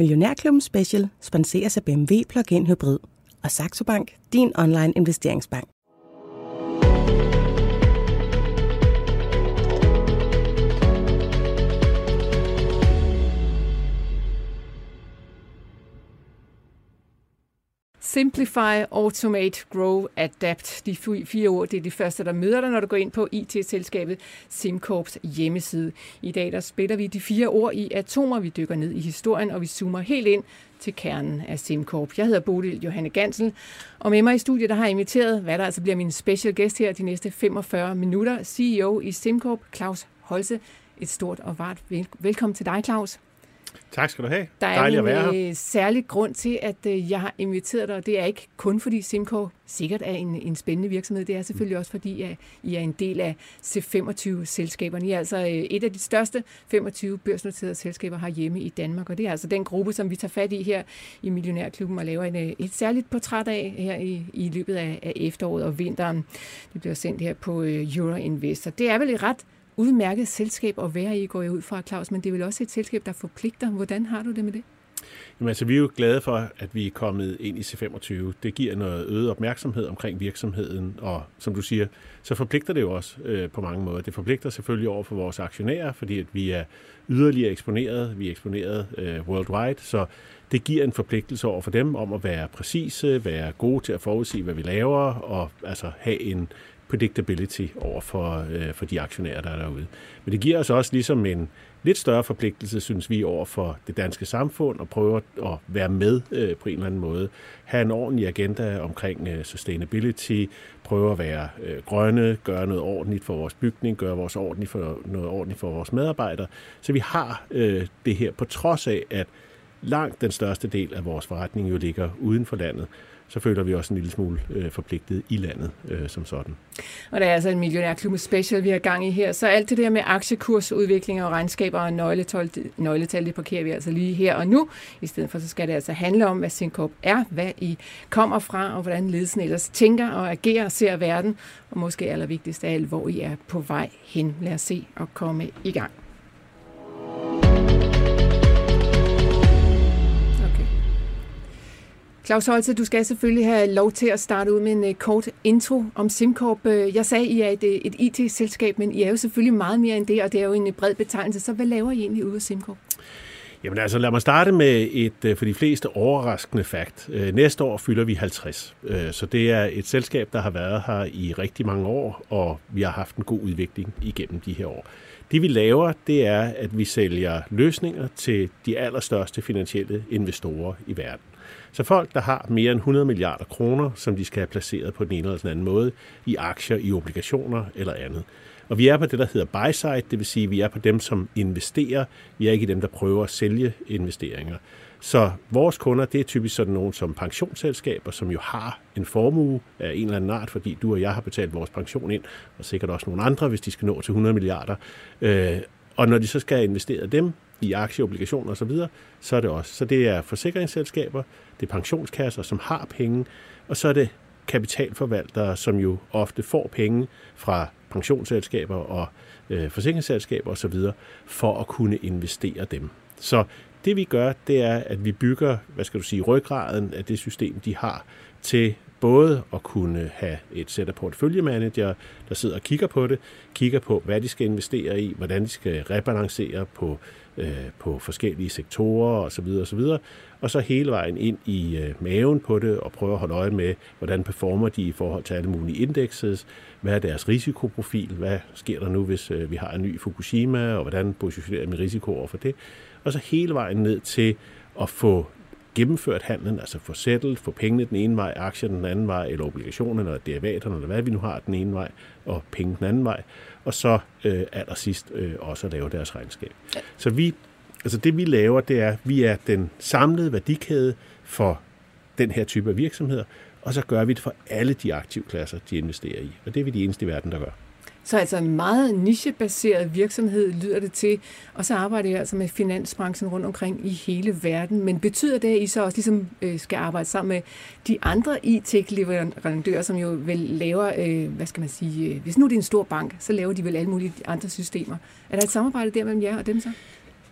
Millionærklubben Special sponseres af BMW Plug-in Hybrid og Saxo Bank, din online investeringsbank. Simplify, Automate, Grow, Adapt. De fire ord, det er de første, der møder dig, når du går ind på IT-selskabet SimCorps hjemmeside. I dag der spiller vi de fire ord i atomer. Vi dykker ned i historien, og vi zoomer helt ind til kernen af SimCorp. Jeg hedder Bodil Johanne Gansel, og med mig i studiet der har jeg inviteret, hvad der altså bliver min special guest her de næste 45 minutter, CEO i SimCorp, Claus Holse. Et stort og vart velkommen til dig, Claus. Tak skal du have. Der er Dejligt en at være her. Øh, særlig grund til, at øh, jeg har inviteret dig, og det er ikke kun fordi Simco sikkert er en, en spændende virksomhed, det er selvfølgelig også fordi, at I er en del af C25-selskaberne. I er altså øh, et af de største 25 børsnoterede selskaber herhjemme i Danmark, og det er altså den gruppe, som vi tager fat i her i Millionærklubben og laver en, et særligt portræt af her i, i løbet af, af efteråret og vinteren. Det bliver sendt her på Euro Investor. Det er vel et ret udmærket selskab at være i, går jeg ud fra, Claus, men det er vel også et selskab, der forpligter. Hvordan har du det med det? Jamen, altså, vi er jo glade for, at vi er kommet ind i C25. Det giver noget øget opmærksomhed omkring virksomheden, og som du siger, så forpligter det jo også øh, på mange måder. Det forpligter selvfølgelig over for vores aktionærer, fordi at vi er yderligere eksponeret. Vi er eksponeret øh, worldwide, så det giver en forpligtelse over for dem om at være præcise, være gode til at forudse, hvad vi laver, og altså have en, predictability over for, øh, for de aktionærer, der er derude. Men det giver os også ligesom en lidt større forpligtelse, synes vi, over for det danske samfund, og prøve at være med øh, på en eller anden måde. Have en ordentlig agenda omkring øh, sustainability, prøve at være øh, grønne, gøre noget ordentligt for vores bygning, gøre vores ordentligt for, noget ordentligt for vores medarbejdere. Så vi har øh, det her, på trods af, at langt den største del af vores forretning jo ligger uden for landet, så føler vi også en lille smule øh, forpligtet i landet øh, som sådan. Og der er altså en millionærklub special, vi har gang i her. Så alt det der med aktiekursudvikling og regnskaber og nøgletal, nøgletal, det parkerer vi altså lige her og nu. I stedet for, så skal det altså handle om, hvad Synkop er, hvad I kommer fra, og hvordan ledelsen ellers tænker og agerer og ser verden. Og måske allervigtigst af alt, hvor I er på vej hen. Lad os se og komme i gang. Claus Holse, du skal selvfølgelig have lov til at starte ud med en øh, kort intro om SimCorp. Øh, jeg sagde, at I er et, øh, et IT-selskab, men I er jo selvfølgelig meget mere end det, og det er jo en bred betegnelse. Så hvad laver I egentlig ude af SimCorp? Jamen altså, lad mig starte med et for de fleste overraskende fakt. Næste år fylder vi 50, så det er et selskab, der har været her i rigtig mange år, og vi har haft en god udvikling igennem de her år. Det vi laver, det er, at vi sælger løsninger til de allerstørste finansielle investorer i verden. Så folk, der har mere end 100 milliarder kroner, som de skal have placeret på den ene eller den anden måde, i aktier, i obligationer eller andet. Og vi er på det, der hedder buy side, det vil sige, at vi er på dem, som investerer. Vi er ikke dem, der prøver at sælge investeringer. Så vores kunder, det er typisk sådan nogen som pensionsselskaber, som jo har en formue af en eller anden art, fordi du og jeg har betalt vores pension ind, og sikkert også nogle andre, hvis de skal nå til 100 milliarder. Øh, og når de så skal investere dem i aktier, obligationer osv., så er det også. Så det er forsikringsselskaber, det er pensionskasser, som har penge, og så er det kapitalforvaltere, som jo ofte får penge fra pensionsselskaber og øh, forsikringsselskaber osv., for at kunne investere dem. Så det vi gør, det er, at vi bygger, hvad skal du sige, ryggraden af det system, de har til både at kunne have et sæt af porteføljemanager, der sidder og kigger på det, kigger på, hvad de skal investere i, hvordan de skal rebalancere på, øh, på forskellige sektorer osv. osv. Og så hele vejen ind i øh, maven på det og prøve at holde øje med, hvordan performer de i forhold til alle mulige indekses, hvad er deres risikoprofil, hvad sker der nu, hvis øh, vi har en ny Fukushima, og hvordan positionerer vi risiko over for det. Og så hele vejen ned til at få gennemført handlen, altså få settled, få pengene den ene vej, aktier den anden vej, eller obligationerne, eller derivaterne, eller hvad vi nu har den ene vej, og penge den anden vej, og så øh, allersidst øh, også at lave deres regnskab. Ja. Så vi, altså det vi laver, det er, vi er den samlede værdikæde for den her type af virksomheder, og så gør vi det for alle de aktivklasser, de investerer i. Og det er vi de eneste i verden, der gør. Så altså en meget nichebaseret virksomhed lyder det til, og så arbejder jeg altså med finansbranchen rundt omkring i hele verden. Men betyder det, at I så også ligesom øh, skal arbejde sammen med de andre IT-leverandører, som jo vel laver, øh, hvad skal man sige, øh, hvis nu det er en stor bank, så laver de vel alle mulige andre systemer. Er der et samarbejde der mellem jer og dem så?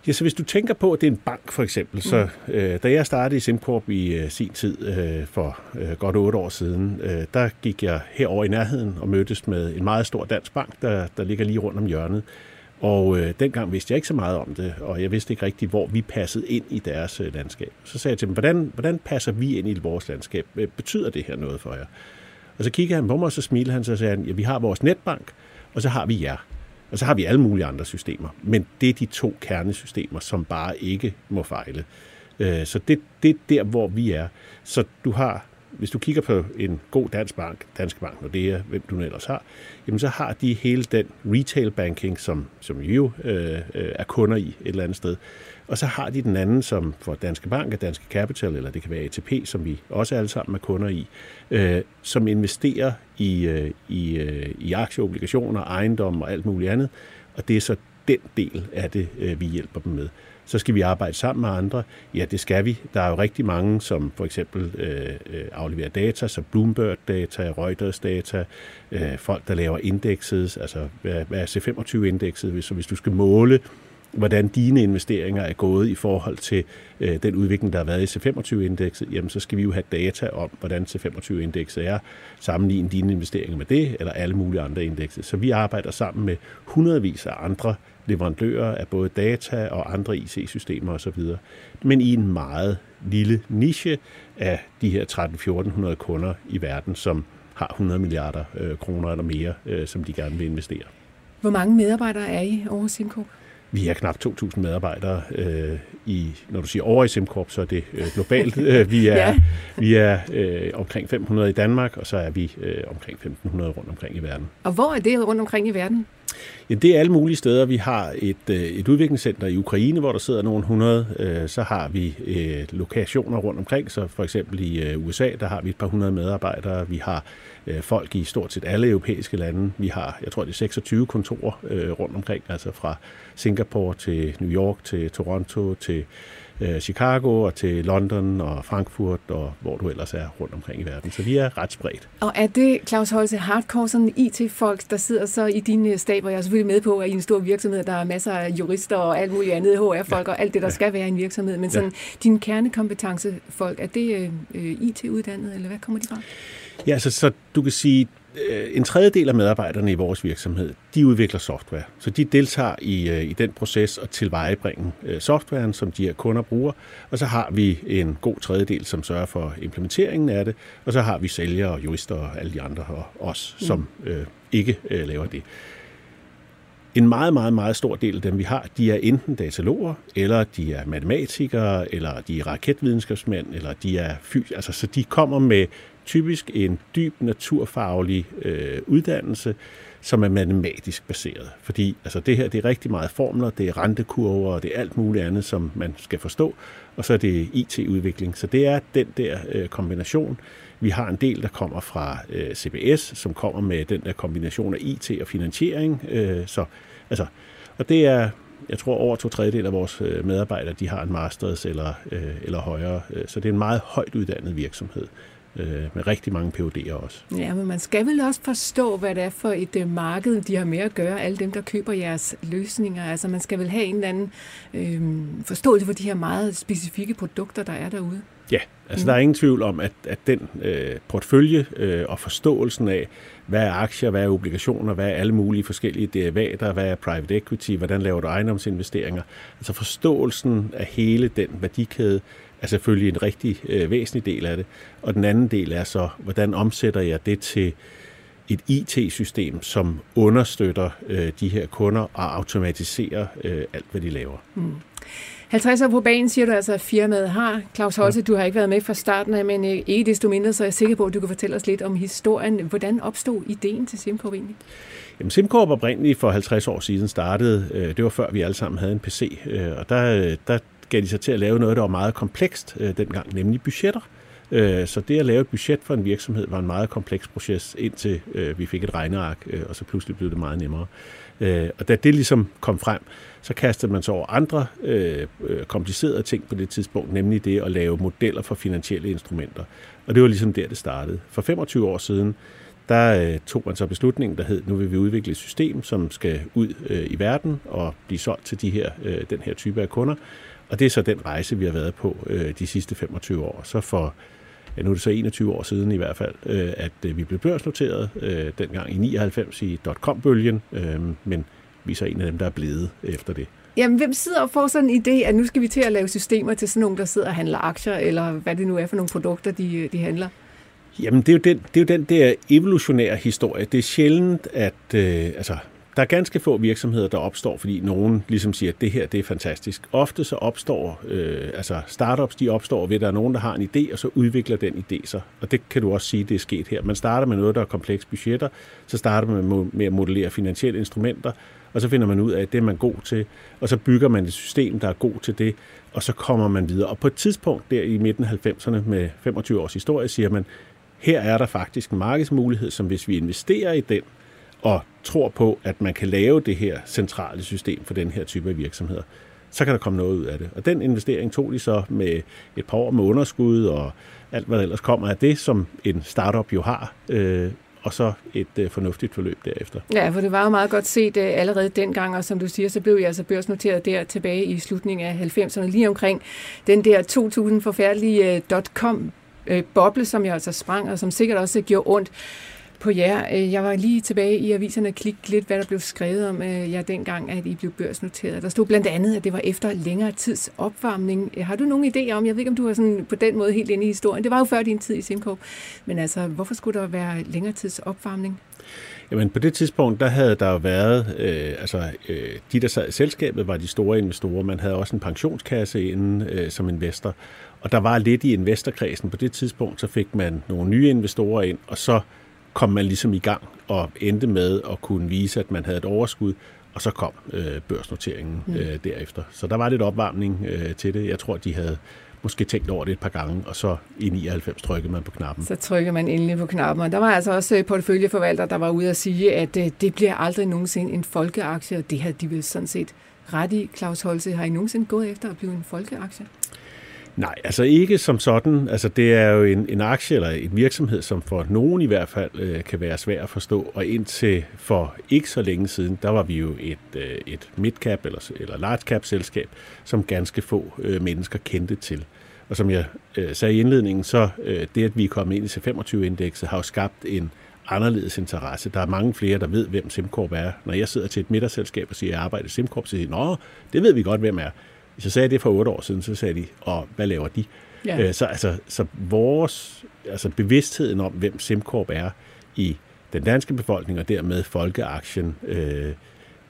Ja, så hvis du tænker på, at det er en bank for eksempel, så øh, da jeg startede i SimCorp i øh, sin tid øh, for øh, godt otte år siden, øh, der gik jeg herover i nærheden og mødtes med en meget stor dansk bank, der, der ligger lige rundt om hjørnet. Og øh, dengang vidste jeg ikke så meget om det, og jeg vidste ikke rigtigt, hvor vi passede ind i deres øh, landskab. Så sagde jeg til dem, hvordan, hvordan passer vi ind i vores landskab? Øh, betyder det her noget for jer? Og så kiggede han på mig, og så smilede han, så sagde han, ja, vi har vores netbank, og så har vi jer. Og så har vi alle mulige andre systemer. Men det er de to kernesystemer, som bare ikke må fejle. Øh, så det, det er der, hvor vi er. Så du har, hvis du kigger på en god dansk bank, Danske Bank, og det er, hvem du ellers har, jamen så har de hele den retail banking, som, som jo øh, øh, er kunder i et eller andet sted. Og så har de den anden, som for Danske Bank og Danske Capital, eller det kan være ATP, som vi også alle sammen er kunder i, øh, som investerer i, øh, i, øh, i aktier, obligationer, ejendom og alt muligt andet. Og det er så den del af det, øh, vi hjælper dem med. Så skal vi arbejde sammen med andre. Ja, det skal vi. Der er jo rigtig mange, som for eksempel øh, øh afleverer data, så Bloomberg-data, Reuters-data, øh, folk, der laver indekset, altså hvad, hvad er C25-indekset, så hvis du skal måle hvordan dine investeringer er gået i forhold til øh, den udvikling, der har været i C25-indekset, jamen så skal vi jo have data om, hvordan C25-indekset er, sammenligne dine investeringer med det, eller alle mulige andre indekser. Så vi arbejder sammen med hundredvis af andre leverandører af både data og andre IC-systemer osv., men i en meget lille niche af de her 13-1400 kunder i verden, som har 100 milliarder øh, kroner eller mere, øh, som de gerne vil investere. Hvor mange medarbejdere er I over SimCorp? Vi er knap 2.000 medarbejdere. Øh, i, når du siger over i SimCorp, så er det øh, globalt. Øh, vi er, ja. vi er øh, omkring 500 i Danmark, og så er vi øh, omkring 1.500 rundt omkring i verden. Og hvor er det rundt omkring i verden? Ja, det er alle mulige steder. Vi har et, øh, et udviklingscenter i Ukraine, hvor der sidder nogle hundrede. Øh, så har vi øh, lokationer rundt omkring, så for eksempel i USA, der har vi et par hundrede medarbejdere. Vi har folk i stort set alle europæiske lande. Vi har, jeg tror, det er 26 kontorer rundt omkring, altså fra Singapore til New York til Toronto til øh, Chicago og til London og Frankfurt og hvor du ellers er rundt omkring i verden. Så vi er ret spredt. Og er det, Claus Holse, hardcore sådan IT-folk, der sidder så i dine staber? Jeg er selvfølgelig med på, at i en stor virksomhed, der er masser af jurister og alt muligt andet, HR-folk ja. og alt det, der ja. skal være i en virksomhed. Men sådan, ja. dine kernekompetencefolk, er det øh, IT-uddannet, eller hvad kommer de fra? Ja, så, så du kan sige, Øh, en tredjedel af medarbejderne i vores virksomhed, de udvikler software. Så de deltager i, øh, i den proces at tilvejebringe øh, softwaren, som de her kunder bruger. Og så har vi en god tredjedel, som sørger for implementeringen af det. Og så har vi sælgere, jurister og alle de andre, og os, mm. som øh, ikke øh, laver det. En meget, meget, meget stor del af dem, vi har, de er enten dataloger, eller de er matematikere, eller de er raketvidenskabsmænd, eller de er fys... Altså, så de kommer med typisk en dyb naturfaglig øh, uddannelse, som er matematisk baseret. Fordi altså, det her det er rigtig meget formler, det er rentekurver, og det er alt muligt andet, som man skal forstå. Og så er det IT-udvikling. Så det er den der øh, kombination. Vi har en del, der kommer fra øh, CBS, som kommer med den der kombination af IT og finansiering. Øh, så, altså, og det er, jeg tror over to tredjedel af vores øh, medarbejdere, de har en masters eller, øh, eller højere. Øh, så det er en meget højt uddannet virksomhed øh, med rigtig mange PUD'er også. Ja, men man skal vel også forstå, hvad det er for et øh, marked, de har med at gøre, alle dem, der køber jeres løsninger. Altså man skal vel have en eller anden øh, forståelse for de her meget specifikke produkter, der er derude. Ja, altså mm. der er ingen tvivl om, at, at den øh, portefølje øh, og forståelsen af, hvad er aktier, hvad er obligationer, hvad er alle mulige forskellige derivater, hvad er private equity, hvordan laver du ejendomsinvesteringer. Altså forståelsen af hele den værdikæde er selvfølgelig en rigtig øh, væsentlig del af det. Og den anden del er så, hvordan omsætter jeg det til et IT-system, som understøtter øh, de her kunder og automatiserer øh, alt, hvad de laver. Mm. 50 år på banen, siger du altså, at firmaet har. Claus Holse, ja. du har ikke været med fra starten af, men øh, ikke desto mindre, så er jeg sikker på, at du kan fortælle os lidt om historien. Hvordan opstod ideen til SimCorp egentlig? Jamen, SimCorp oprindeligt for 50 år siden startede, øh, det var før vi alle sammen havde en PC, øh, og der, der gav de sig til at lave noget, der var meget komplekst øh, dengang, nemlig budgetter. Øh, så det at lave et budget for en virksomhed var en meget kompleks proces, indtil øh, vi fik et regneark, øh, og så pludselig blev det meget nemmere. Øh, og da det ligesom kom frem, så kastede man sig over andre øh, øh komplicerede ting på det tidspunkt, nemlig det at lave modeller for finansielle instrumenter. Og det var ligesom der, det startede. For 25 år siden, der øh, tog man så beslutningen, der hed, nu vil vi udvikle et system, som skal ud øh, i verden og blive solgt til de her, øh, den her type af kunder. Og det er så den rejse, vi har været på øh, de sidste 25 år. Så for, ja, nu er det så 21 år siden i hvert fald, øh, at øh, vi blev børsnoteret, øh, dengang i 99 i dot-com-bølgen, øh, men vi er så en af dem, der er blevet efter det. Jamen, hvem sidder og får sådan en idé, at nu skal vi til at lave systemer til sådan nogen, der sidder og handler aktier, eller hvad det nu er for nogle produkter, de, de handler? Jamen, det er, jo den, det er jo den der evolutionære historie. Det er sjældent, at øh, altså, der er ganske få virksomheder, der opstår, fordi nogen ligesom siger, at det her det er fantastisk. Ofte så opstår, øh, altså startups, de opstår ved, at der er nogen, der har en idé, og så udvikler den idé sig. Og det kan du også sige, det er sket her. Man starter med noget, der er kompleks budgetter, så starter man med at modellere finansielle instrumenter, og så finder man ud af, at det er man god til, og så bygger man et system, der er god til det, og så kommer man videre. Og på et tidspunkt der i midten af 90'erne med 25 års historie, siger man, her er der faktisk en markedsmulighed, som hvis vi investerer i den, og tror på, at man kan lave det her centrale system for den her type af virksomheder, så kan der komme noget ud af det. Og den investering tog de så med et par år med underskud og alt, hvad der ellers kommer af det, som en startup jo har, øh, og så et øh, fornuftigt forløb derefter. Ja, for det var jo meget godt set øh, allerede dengang, og som du siger, så blev jeg altså børsnoteret der tilbage i slutningen af 90'erne, lige omkring den der 2000 forfærdelige øh, .com øh, boble, som jeg altså sprang, og som sikkert også gjorde ondt på jer. Øh, jeg var lige tilbage i aviserne og klikke lidt, hvad der blev skrevet om øh, jer dengang, at I blev børsnoteret. Der stod blandt andet, at det var efter længere tids opvarmning. Øh, har du nogen idé om, jeg ved ikke, om du var sådan på den måde helt inde i historien. Det var jo før din tid i Simcorp. Men altså, hvorfor skulle der være længere tids opvarmning? Jamen på det tidspunkt, der havde der været, øh, altså øh, de der sad i selskabet var de store investorer. Man havde også en pensionskasse inden øh, som investor. Og der var lidt i investorkredsen. På det tidspunkt, så fik man nogle nye investorer ind, og så kom man ligesom i gang og endte med at kunne vise, at man havde et overskud, og så kom øh, børsnoteringen mm. øh, derefter. Så der var lidt opvarmning øh, til det. Jeg tror, de havde måske tænkt over det et par gange, og så i 99 trykkede man på knappen. Så trykker man endelig på knappen. Og der var altså også øh, porteføljeforvalter, der var ude at sige, at øh, det bliver aldrig nogensinde en folkeaktie, og det havde de vel sådan set ret i. Claus Holse, har I nogensinde gået efter at blive en folkeaktie? Nej, altså ikke som sådan. Altså det er jo en, en aktie eller en virksomhed, som for nogen i hvert fald øh, kan være svær at forstå. Og indtil for ikke så længe siden, der var vi jo et, øh, et midcap eller, eller large cap selskab, som ganske få øh, mennesker kendte til. Og som jeg øh, sagde i indledningen, så øh, det, at vi er kommet ind i C25-indekset, har jo skabt en anderledes interesse. Der er mange flere, der ved, hvem SimCorp er. Når jeg sidder til et middagsselskab og siger, at jeg arbejder i SimCorp, så siger de, nå, det ved vi godt, hvem er. Hvis jeg sagde det for otte år siden, så sagde de, og hvad laver de? Ja. Øh, så, altså, så vores altså bevidstheden om, hvem SimCorp er i den danske befolkning, og dermed folkeaktien, øh,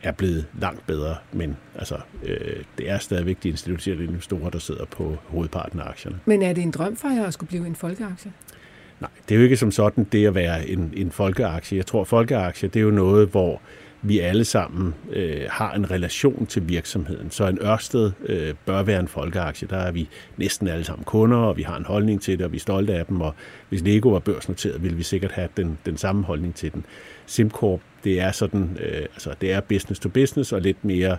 er blevet langt bedre, men altså, øh, det er stadigvæk de institutionelle investorer, der sidder på hovedparten af aktierne. Men er det en drøm for jer at skulle blive en folkeaktie? Nej, det er jo ikke som sådan det at være en, en folkeaktie. Jeg tror, folkeaktie, det er jo noget, hvor øh, vi alle sammen øh, har en relation til virksomheden. Så en Ørsted øh, bør være en folkeaktie. Der er vi næsten alle sammen kunder, og vi har en holdning til det, og vi er stolte af dem. Og hvis Lego var børsnoteret, ville vi sikkert have den, den samme holdning til den. SimCorp, det er sådan, øh, altså det er business to business, og lidt mere,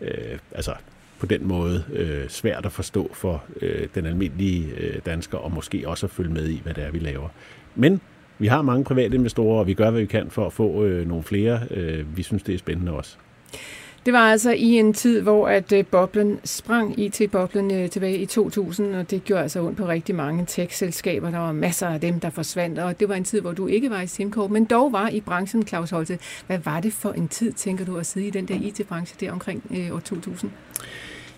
øh, altså på den måde øh, svært at forstå for øh, den almindelige øh, dansker, og måske også at følge med i, hvad det er, vi laver. Men vi har mange private investorer, og vi gør, hvad vi kan for at få øh, nogle flere. Øh, vi synes, det er spændende også. Det var altså i en tid, hvor at øh, boblen sprang, IT-boblen øh, tilbage i 2000, og det gjorde altså ondt på rigtig mange tech-selskaber. Der var masser af dem, der forsvandt, og det var en tid, hvor du ikke var i SimCorp, men dog var i branchen, Claus Holte. Hvad var det for en tid, tænker du, at sidde i den der IT-branche der omkring øh, år 2000?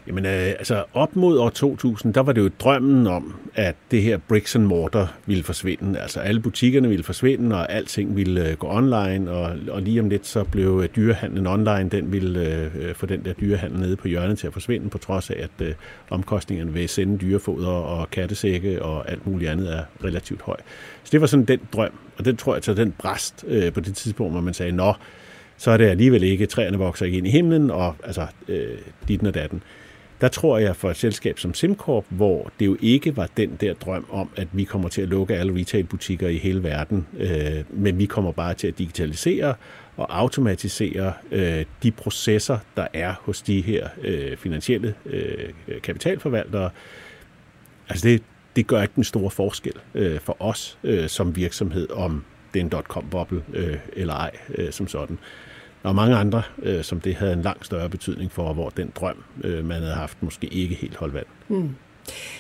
Jamen, øh, altså op mod år 2000, der var det jo drømmen om, at det her bricks and mortar ville forsvinde. Altså alle butikkerne ville forsvinde, og alting ville øh, gå online, og, og lige om lidt så blev øh, dyrehandlen online, den ville øh, øh, få den der dyrehandel nede på hjørnet til at forsvinde, på trods af, at øh, omkostningerne ved at sende dyrefoder og kattesække og alt muligt andet er relativt høj. Så det var sådan den drøm, og den tror jeg, så den bræst øh, på det tidspunkt, hvor man sagde, nå, så er det alligevel ikke, træerne vokser ikke ind i himlen, og altså, øh, dit og datten der tror jeg for et selskab som SimCorp, hvor det jo ikke var den der drøm om, at vi kommer til at lukke alle retailbutikker i hele verden, øh, men vi kommer bare til at digitalisere og automatisere øh, de processer, der er hos de her øh, finansielle øh, kapitalforvaltere. Altså det, det gør ikke den store forskel øh, for os øh, som virksomhed, om det er en dot-com-boble øh, eller ej, øh, som sådan. Øh, er mange andre, øh, som det havde en langt større betydning for, hvor den drøm, øh, man havde haft, måske ikke helt holdt vand. Mm.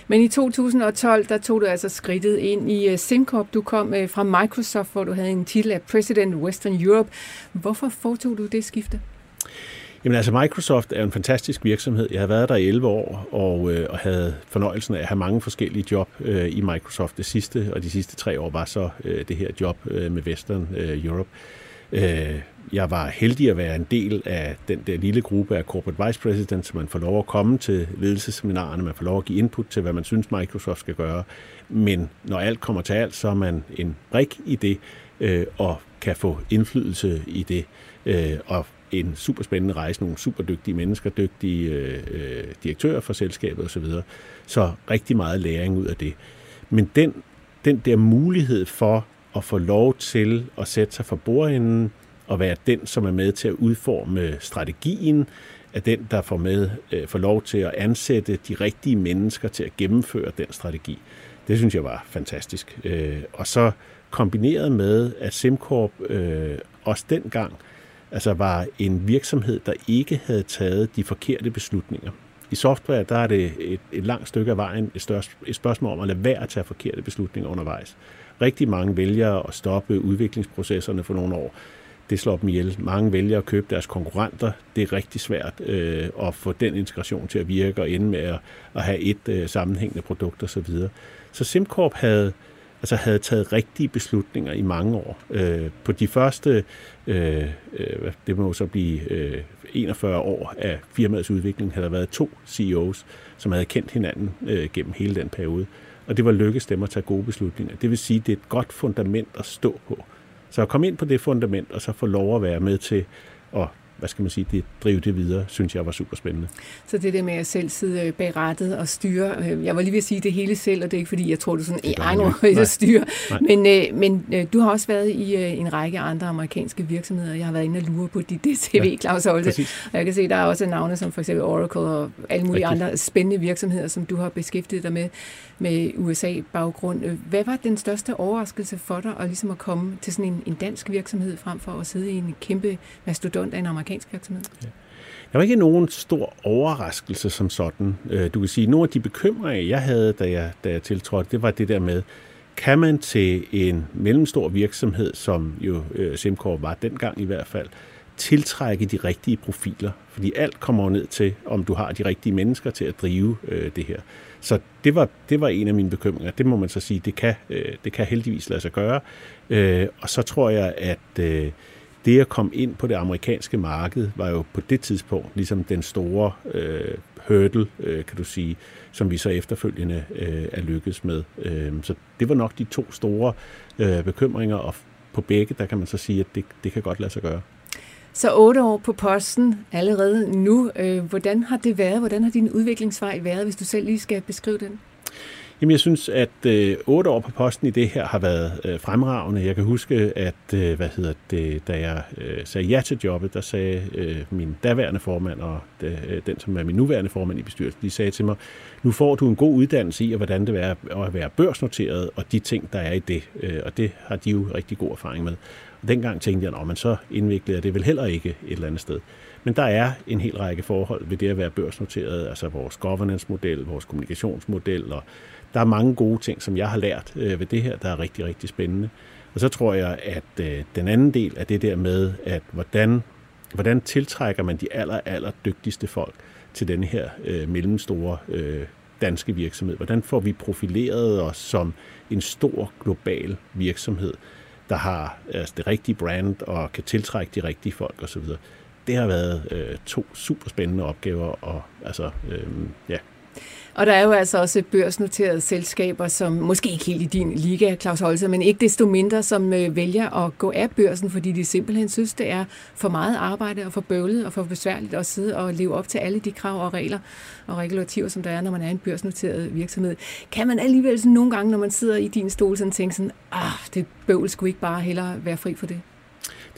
Men i 2012, der tog du altså skridtet ind i uh, SimCorp. Du kom uh, fra Microsoft, hvor du havde en titel af President Western Europe. Hvorfor foretog du det skifte? Jamen altså, Microsoft er en fantastisk virksomhed. Jeg har været der i 11 år og, øh, og havde fornøjelsen af at have mange forskellige job øh, i Microsoft. Det sidste og de sidste tre år var så øh, det her job øh, med Western øh, Europe. Øh, jeg var heldig at være en del af den der lille gruppe af corporate vice presidents, så man får lov at komme til ledelsesseminarerne, man får lov at give input til, hvad man synes, Microsoft skal gøre. Men når alt kommer til alt, så er man en brik i det, øh, og kan få indflydelse i det. Øh, og en super spændende rejse, nogle super dygtige mennesker, dygtige øh, øh, direktører for selskabet osv. Så, så rigtig meget læring ud af det. Men den, den der mulighed for at få lov til at sætte sig for bordenden og være den, som er med til at udforme strategien, er den, der får, med, øh, får lov til at ansætte de rigtige mennesker til at gennemføre den strategi. Det synes jeg var fantastisk. Øh, og så kombineret med, at SimCorp øh, også dengang altså var en virksomhed, der ikke havde taget de forkerte beslutninger. I software, der er det et, et langt stykke af vejen et, større, et spørgsmål om at lade være at tage forkerte beslutninger undervejs. Rigtig mange vælger at stoppe udviklingsprocesserne for nogle år. Det slår dem ihjel. Mange vælger at købe deres konkurrenter. Det er rigtig svært øh, at få den integration til at virke og ende med at, at have et øh, sammenhængende produkt osv. Så, videre. så SimCorp havde, altså havde taget rigtige beslutninger i mange år. Øh, på de første, øh, øh, det må så blive øh, 41 år af firmaets udvikling, havde der været to CEOs, som havde kendt hinanden øh, gennem hele den periode. Og det var lykkedes dem at tage gode beslutninger. Det vil sige, det er et godt fundament at stå på. Så kom ind på det fundament, og så få lov at være med til at hvad skal man sige, det, drive det videre, synes jeg var super spændende. Så det der med at selv sidde øh, bag rattet og styre, øh, jeg var lige ved at sige det hele selv, og det er ikke fordi, jeg tror, du sådan, ej, nu at styre, men, øh, men øh, du har også været i øh, en række andre amerikanske virksomheder. Jeg har været inde og lure på dit CV, ja, Claus Holte, og jeg kan se, der er også navne som for eksempel Oracle og alle mulige Rigtig. andre spændende virksomheder, som du har beskæftiget dig med, med USA-baggrund. Hvad var den største overraskelse for dig, at, ligesom at komme til sådan en, en dansk virksomhed, frem for at sidde i en kæmpe mastodont af en amerikansk amerikansk virksomhed? Ja. Der var ikke nogen stor overraskelse som sådan. Øh, du kan sige, at nogle af de bekymringer, jeg havde, da jeg, da jeg tiltrådte, det var det der med, kan man til en mellemstor virksomhed, som jo øh, Simcorp var dengang i hvert fald, tiltrække de rigtige profiler? Fordi alt kommer ned til, om du har de rigtige mennesker til at drive øh, det her. Så det var, det var en af mine bekymringer. Det må man så sige, det kan, øh, det kan heldigvis lade sig gøre. Øh, og så tror jeg, at øh, det at komme ind på det amerikanske marked var jo på det tidspunkt ligesom den store øh, hurdle, øh, kan du sige, som vi så efterfølgende øh, er lykkedes med. Øh, så det var nok de to store øh, bekymringer, og på begge, der kan man så sige, at det, det kan godt lade sig gøre. Så otte år på posten allerede nu. Øh, hvordan har det været? Hvordan har din udviklingsvej været, hvis du selv lige skal beskrive den? Jamen, jeg synes, at øh, otte år på posten i det her har været øh, fremragende. Jeg kan huske, at øh, hvad hedder det, da jeg øh, sagde ja til jobbet, der sagde øh, min daværende formand og øh, den, som er min nuværende formand i bestyrelsen, de sagde til mig, nu får du en god uddannelse i, hvordan det er at være børsnoteret, og de ting, der er i det. Øh, og det har de jo rigtig god erfaring med. Og dengang tænkte jeg, at man så indviklede det vel heller ikke et eller andet sted. Men der er en hel række forhold ved det at være børsnoteret, altså vores governance-model, vores kommunikationsmodel og der er mange gode ting, som jeg har lært øh, ved det her, der er rigtig, rigtig spændende. Og så tror jeg, at øh, den anden del af det der med, at hvordan, hvordan tiltrækker man de aller, aller dygtigste folk til den her øh, mellemstore øh, danske virksomhed? Hvordan får vi profileret os som en stor global virksomhed, der har altså, det rigtige brand og kan tiltrække de rigtige folk osv.? Det har været øh, to super spændende opgaver, og altså, øh, ja, og der er jo altså også børsnoterede selskaber, som måske ikke helt i din liga, Claus Holzer, men ikke desto mindre, som øh, vælger at gå af børsen, fordi de simpelthen synes, det er for meget arbejde og for bøvlet og for besværligt at sidde og leve op til alle de krav og regler og regulativer, som der er, når man er en børsnoteret virksomhed. Kan man alligevel sådan nogle gange, når man sidder i din stol, sådan tænke sådan, ah, det bøvl skulle ikke bare hellere være fri for det?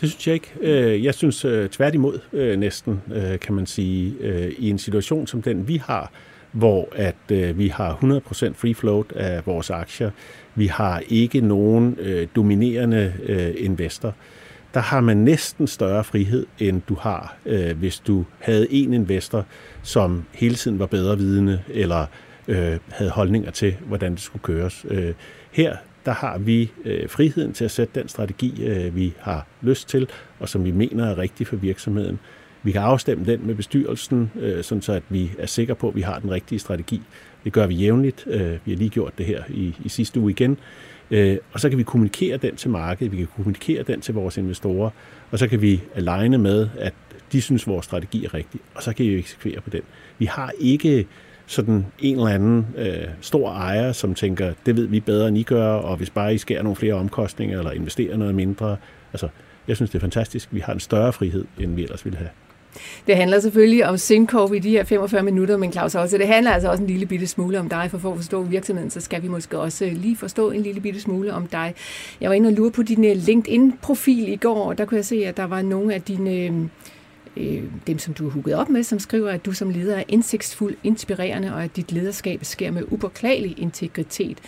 Det synes jeg ikke. Øh, jeg synes øh, tværtimod næsten, kan man sige, i en situation som den, vi har, hvor at øh, vi har 100% free float af vores aktier. Vi har ikke nogen øh, dominerende øh, investor. Der har man næsten større frihed, end du har, øh, hvis du havde en investor, som hele tiden var bedre vidende, eller øh, havde holdninger til, hvordan det skulle køres. Øh, her der har vi øh, friheden til at sætte den strategi, øh, vi har lyst til, og som vi mener er rigtig for virksomheden. Vi kan afstemme den med bestyrelsen, øh, sådan så at vi er sikre på, at vi har den rigtige strategi. Det gør vi jævnligt. Øh, vi har lige gjort det her i, i sidste uge igen. Øh, og så kan vi kommunikere den til markedet, vi kan kommunikere den til vores investorer, og så kan vi aligne med, at de synes, at vores strategi er rigtig, og så kan vi eksekvere på den. Vi har ikke sådan en eller anden øh, stor ejer, som tænker, det ved vi bedre, end I gør, og hvis bare I skærer nogle flere omkostninger, eller investerer noget mindre. Altså, jeg synes, det er fantastisk. Vi har en større frihed, end vi ellers ville have. Det handler selvfølgelig om SimCorp i de her 45 minutter, men Claus også, det handler altså også en lille bitte smule om dig, for for at forstå virksomheden, så skal vi måske også lige forstå en lille bitte smule om dig. Jeg var inde og lure på din øh, LinkedIn-profil i går, og der kunne jeg se, at der var nogle af dine øh, øh, dem, som du har hugget op med, som skriver, at du som leder er indsigtsfuld, inspirerende, og at dit lederskab sker med upåklagelig integritet.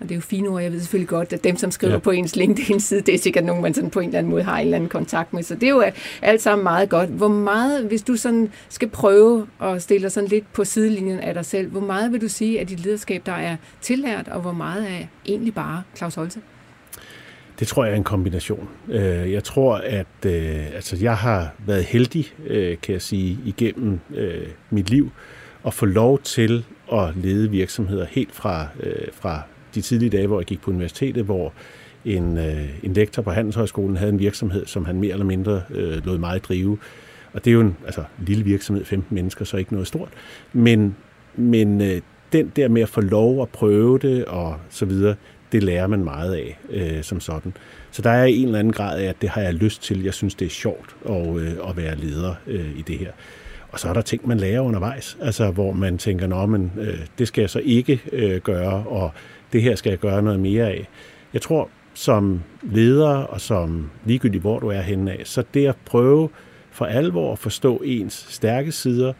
Og det er jo fine ord. Jeg ved selvfølgelig godt, at dem, som skriver ja. på ens LinkedIn-side, det er sikkert nogen, man sådan på en eller anden måde har en eller anden kontakt med. Så det er jo alt sammen meget godt. Hvor meget, hvis du sådan skal prøve at stille dig sådan lidt på sidelinjen af dig selv, hvor meget vil du sige at dit lederskab, der er tillært, og hvor meget er egentlig bare Claus Holte? Det tror jeg er en kombination. Øh, jeg tror, at øh, altså, jeg har været heldig, øh, kan jeg sige, igennem mit liv, at få lov til at lede virksomheder helt fra, fra de tidlige dage, hvor jeg gik på universitetet, hvor en, en lektor på Handelshøjskolen havde en virksomhed, som han mere eller mindre øh, lod mig drive. Og det er jo en altså, lille virksomhed, 15 mennesker, så ikke noget stort. Men, men øh, den der med at få lov at prøve det og så videre, det lærer man meget af øh, som sådan. Så der er en eller anden grad af, at det har jeg lyst til. Jeg synes, det er sjovt at, øh, at være leder øh, i det her. Og så er der ting, man lærer undervejs, altså hvor man tænker, nå, men øh, det skal jeg så ikke øh, gøre, og det her skal jeg gøre noget mere af. Jeg tror, som leder og som ligegyldigt, hvor du er henne af, så det at prøve for alvor at forstå ens stærke sider,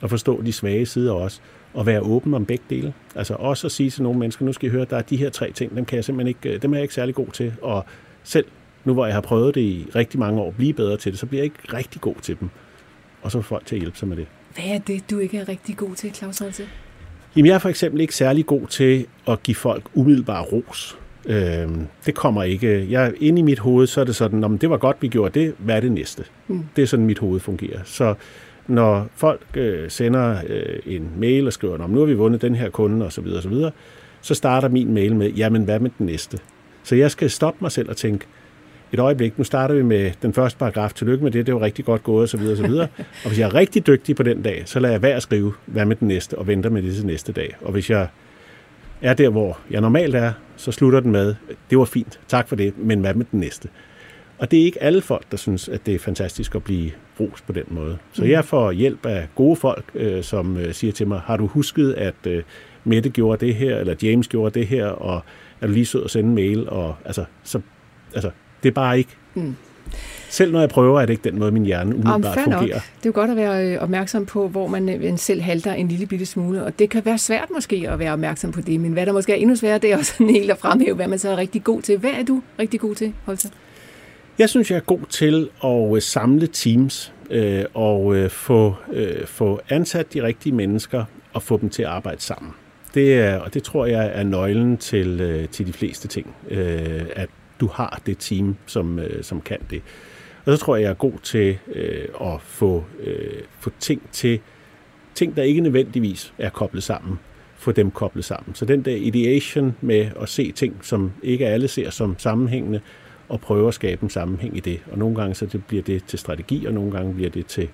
og forstå de svage sider også, at være åben om begge dele. Altså også at sige til nogle mennesker, nu skal I høre, der er de her tre ting, dem, kan jeg simpelthen ikke, øh, dem er jeg ikke særlig god til. Og selv nu hvor jeg har prøvet det i rigtig mange år, blive bedre til det, så bliver jeg ikke rigtig god til dem. Og så får folk til at hjælpe sig med det. Hvad er det, du ikke er rigtig god til, Claus Holse? Jamen, jeg er for eksempel ikke særlig god til at give folk umiddelbar ros. Øhm, det kommer ikke. Jeg, inde i mit hoved, så er det sådan, om det var godt, vi gjorde det, hvad er det næste? Mm. Det er sådan, mit hoved fungerer. Så når folk øh, sender øh, en mail og skriver, om nu har vi vundet den her kunde osv., så, så, videre, så starter min mail med, jamen hvad med den næste? Så jeg skal stoppe mig selv og tænke, et øjeblik, nu starter vi med den første paragraf, tillykke med det, det var rigtig godt gået osv. Og, så videre. og hvis jeg er rigtig dygtig på den dag, så lader jeg være at skrive, hvad med den næste, og venter med det til næste dag. Og hvis jeg er der, hvor jeg normalt er, så slutter den med, det var fint, tak for det, men hvad med den næste? Og det er ikke alle folk, der synes, at det er fantastisk at blive ros på den måde. Så jeg får hjælp af gode folk, øh, som øh, siger til mig, har du husket, at øh, Mette gjorde det her, eller James gjorde det her, og er du lige sød at sende en mail? Og, altså, så, altså, det er bare ikke... Mm. Selv når jeg prøver, er det ikke den måde, min hjerne umiddelbart fungerer. Nok. Det er jo godt at være øh, opmærksom på, hvor man øh, selv halter en lille bitte smule, og det kan være svært måske at være opmærksom på det, men hvad der måske er endnu sværere, det er også en helt at fremhæve, hvad man så er rigtig god til. Hvad er du rigtig god til, Holter? Jeg synes, jeg er god til at øh, samle teams øh, og øh, få, øh, få ansat de rigtige mennesker og få dem til at arbejde sammen. Det er, og det tror jeg er nøglen til, øh, til de fleste ting, øh, at du har det team, som, øh, som kan det. Og så tror jeg, jeg er god til øh, at få, øh, få ting til ting, der ikke nødvendigvis er koblet sammen, få dem koblet sammen. Så den der ideation med at se ting, som ikke alle ser som sammenhængende, og prøve at skabe en sammenhæng i det. Og nogle gange så det bliver det til strategi, og nogle gange bliver det til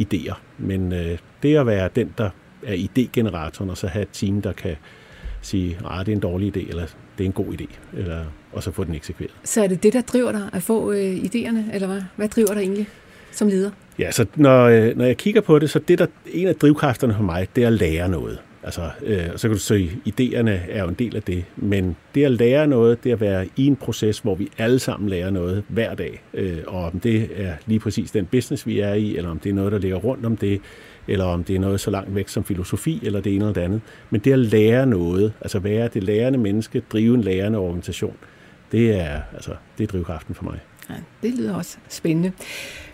idéer. Men øh, det at være den, der er idégeneratoren, og så have et team, der kan sige, at ah, det er en dårlig idé, eller det er en god idé, eller, og så få den eksekveret. Så er det det, der driver dig at få øh, idéerne, eller hvad? Hvad driver dig egentlig som leder? Ja, så når, øh, når jeg kigger på det, så det der, en af drivkræfterne for mig, det er at lære noget. Altså, øh, så kan du se, idéerne er jo en del af det, men det at lære noget, det at være i en proces, hvor vi alle sammen lærer noget hver dag, øh, og om det er lige præcis den business, vi er i, eller om det er noget, der ligger rundt om det, eller om det er noget så langt væk som filosofi, eller det ene eller det andet. Men det at lære noget, altså være det lærende menneske, drive en lærende organisation, det er, altså, det er drivkraften for mig. Ja, det lyder også spændende.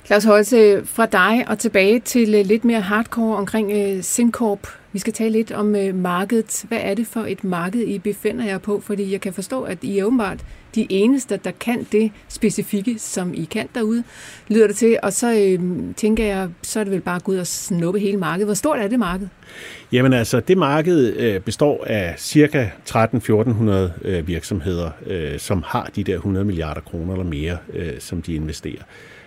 Claus Holse, fra dig og tilbage til øh, lidt mere hardcore omkring øh, SimCorp. Vi skal tale lidt om øh, markedet. Hvad er det for et marked, I befinder jer på? Fordi jeg kan forstå, at I er åbenbart de eneste, der kan det specifikke, som I kan derude, lyder det til. Og så øh, tænker jeg, så er det vel bare at gå ud og snuppe hele markedet. Hvor stort er det marked? Jamen altså, det marked øh, består af cirka 13-1400 øh, virksomheder, øh, som har de der 100 milliarder kroner eller mere, øh, som de investerer.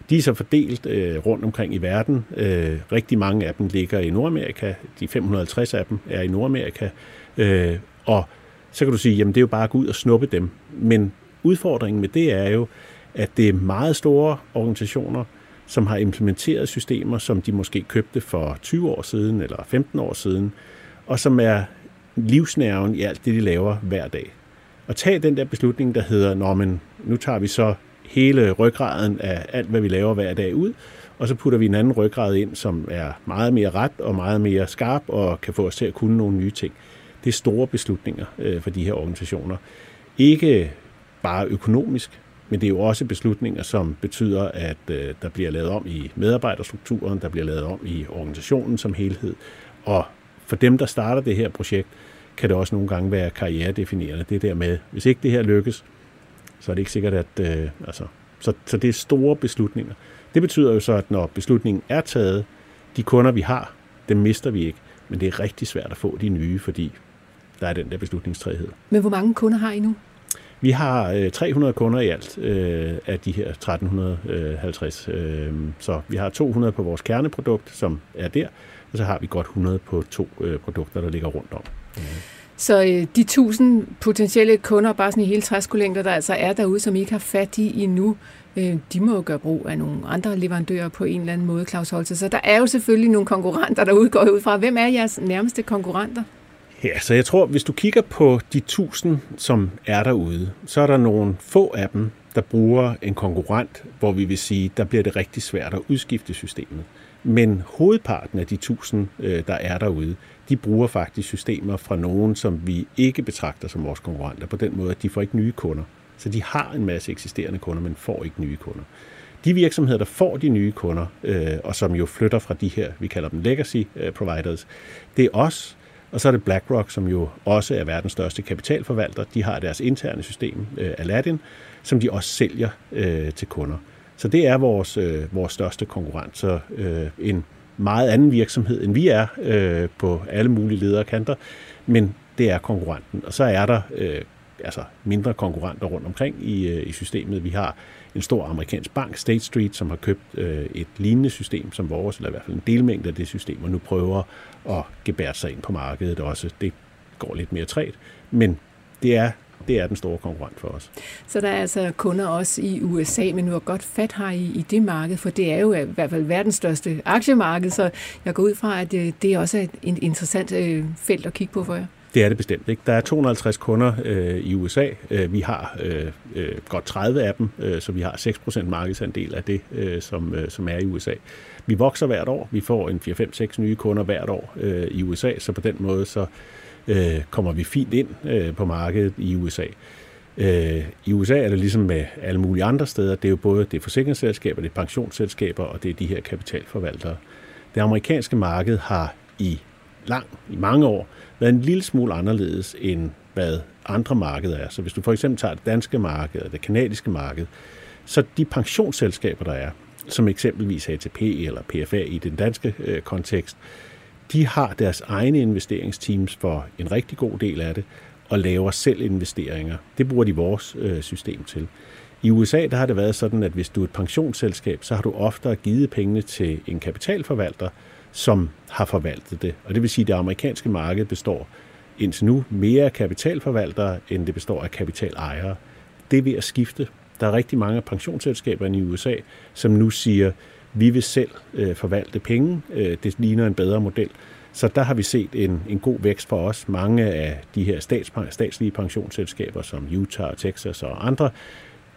De er så fordelt øh, rundt omkring i verden. Øh, rigtig mange af dem ligger i Nordamerika. De 550 af dem er i Nordamerika. Øh, og så kan du sige, jamen det er jo bare at gå ud og snuppe dem. Men udfordringen med det er jo, at det er meget store organisationer, som har implementeret systemer, som de måske købte for 20 år siden eller 15 år siden, og som er livsnerven i alt det, de laver hver dag. Og tag den der beslutning, der hedder, Nå, men nu tager vi så hele ryggraden af alt, hvad vi laver hver dag ud, og så putter vi en anden ryggrad ind, som er meget mere ret og meget mere skarp og kan få os til at kunne nogle nye ting. Det er store beslutninger øh, for de her organisationer. Ikke bare økonomisk, men det er jo også beslutninger, som betyder, at øh, der bliver lavet om i medarbejderstrukturen, der bliver lavet om i organisationen som helhed. Og for dem, der starter det her projekt, kan det også nogle gange være karrieredefinerende. Det der med, hvis ikke det her lykkes, så er det ikke sikkert, at... Øh, altså, så, så det er store beslutninger. Det betyder jo så, at når beslutningen er taget, de kunder, vi har, dem mister vi ikke. Men det er rigtig svært at få de nye, fordi der er den der beslutningstræhed. Men hvor mange kunder har I nu? Vi har øh, 300 kunder i alt øh, af de her 1350. Øh, så vi har 200 på vores kerneprodukt, som er der, og så har vi godt 100 på to øh, produkter, der ligger rundt om. Øh. Så øh, de 1000 potentielle kunder, bare sådan i hele træskolængder, der altså er derude, som I ikke har fat i endnu, øh, de må jo gøre brug af nogle andre leverandører på en eller anden måde, Claus Holte. Så der er jo selvfølgelig nogle konkurrenter der udgår ud fra. Hvem er jeres nærmeste konkurrenter? Ja, så jeg tror, hvis du kigger på de 1000, som er derude, så er der nogle få af dem, der bruger en konkurrent, hvor vi vil sige, der bliver det rigtig svært at udskifte systemet. Men hovedparten af de 1000, øh, der er derude, de bruger faktisk systemer fra nogen, som vi ikke betragter som vores konkurrenter, på den måde, at de får ikke nye kunder. Så de har en masse eksisterende kunder, men får ikke nye kunder. De virksomheder, der får de nye kunder, øh, og som jo flytter fra de her, vi kalder dem legacy øh, providers, det er os, og så er det BlackRock, som jo også er verdens største kapitalforvalter. De har deres interne system, øh, Aladdin, som de også sælger til kunder. Så det er vores, øh, vores største konkurrent. Så øh, en meget anden virksomhed, end vi er øh, på alle mulige ledere kanter, men det er konkurrenten. Og så er der øh, altså mindre konkurrenter rundt omkring i, øh, i systemet. Vi har en stor amerikansk bank, State Street, som har købt øh, et lignende system som vores, eller i hvert fald en delmængde af det system, og nu prøver at gebære sig ind på markedet også. Det går lidt mere træt, men det er det er den store konkurrent for os. Så der er altså kunder også i USA, men hvor godt fat har I i det marked, for det er jo i hvert fald verdens største aktiemarked, så jeg går ud fra, at øh, det er også et interessant øh, felt at kigge på for jer. Det er det bestemt ikke. Der er 250 kunder øh, i USA. Øh, vi har øh, øh, godt 30 af dem, øh, så vi har 6% markedsandel af det, øh, som, øh, som er i USA. Vi vokser hvert år. Vi får en 4-5-6 nye kunder hvert år øh, i USA, så på den måde så øh, kommer vi fint ind øh, på markedet i USA. Øh, I USA er det ligesom med alle mulige andre steder. Det er jo både det forsikringsselskaber, det er pensionsselskaber, og det er de her kapitalforvaltere. Det amerikanske marked har i lang, i mange år, været en lille smule anderledes end hvad andre markeder er. Så hvis du for eksempel tager det danske marked og det kanadiske marked, så de pensionsselskaber, der er, som eksempelvis ATP eller PFA i den danske øh, kontekst, de har deres egne investeringsteams for en rigtig god del af det, og laver selv investeringer. Det bruger de vores øh, system til. I USA der har det været sådan, at hvis du er et pensionsselskab, så har du ofte givet pengene til en kapitalforvalter, som har forvaltet det. Og det vil sige, at det amerikanske marked består indtil nu mere af kapitalforvaltere, end det består af kapitalejere. Det er ved at skifte. Der er rigtig mange af pensionsselskaberne i USA, som nu siger, vi vil selv øh, forvalte penge. Øh, det ligner en bedre model. Så der har vi set en, en god vækst for os. Mange af de her stats, statslige pensionsselskaber, som Utah, Texas og andre,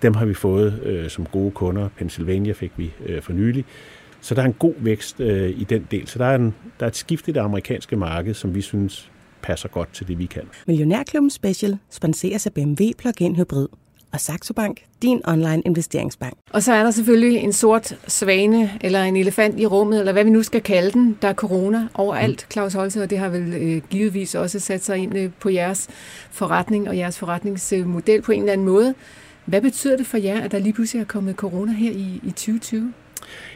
dem har vi fået øh, som gode kunder. Pennsylvania fik vi øh, for nylig. Så der er en god vækst øh, i den del. Så der er, en, der er et skift i det amerikanske marked, som vi synes passer godt til det, vi kan. Millionærklubben Special sponseres af BMW Plug-in Hybrid og Saxo Bank, din online investeringsbank. Og så er der selvfølgelig en sort svane, eller en elefant i rummet, eller hvad vi nu skal kalde den. Der er corona overalt, mm. Claus Holte, og det har vel øh, givetvis også sat sig ind øh, på jeres forretning og jeres forretningsmodel på en eller anden måde. Hvad betyder det for jer, at der lige pludselig er kommet corona her i, i 2020?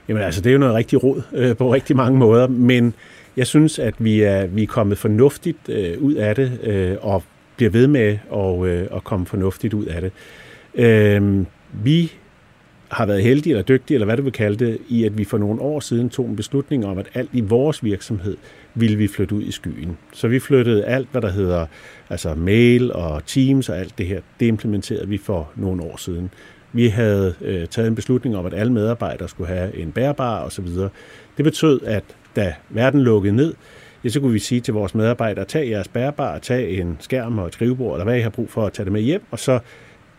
Jamen altså, det er jo noget rigtig råd øh, på rigtig mange måder, men jeg synes, at vi er, vi er kommet fornuftigt øh, ud af det, øh, og bliver ved med at, øh, at komme fornuftigt ud af det. Øh, vi har været heldige eller dygtige, eller hvad du vil kalde det, i at vi for nogle år siden tog en beslutning om, at alt i vores virksomhed ville vi flytte ud i skyen. Så vi flyttede alt, hvad der hedder altså mail og Teams og alt det her, det implementerede vi for nogle år siden. Vi havde øh, taget en beslutning om, at alle medarbejdere skulle have en bærbar osv. Det betød, at da verden lukkede ned, ja, så kunne vi sige til vores medarbejdere, tag jeres bærbar, tag en skærm og et skrivebord, eller hvad I har brug for at tage det med hjem, og så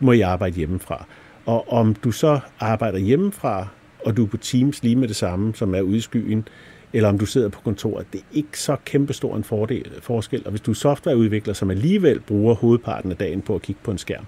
må I arbejde hjemmefra. Og om du så arbejder hjemmefra, og du er på Teams lige med det samme, som er ude i skyen, eller om du sidder på kontoret, det er ikke så kæmpestor en fordel, forskel. Og hvis du er softwareudvikler, som alligevel bruger hovedparten af dagen på at kigge på en skærm,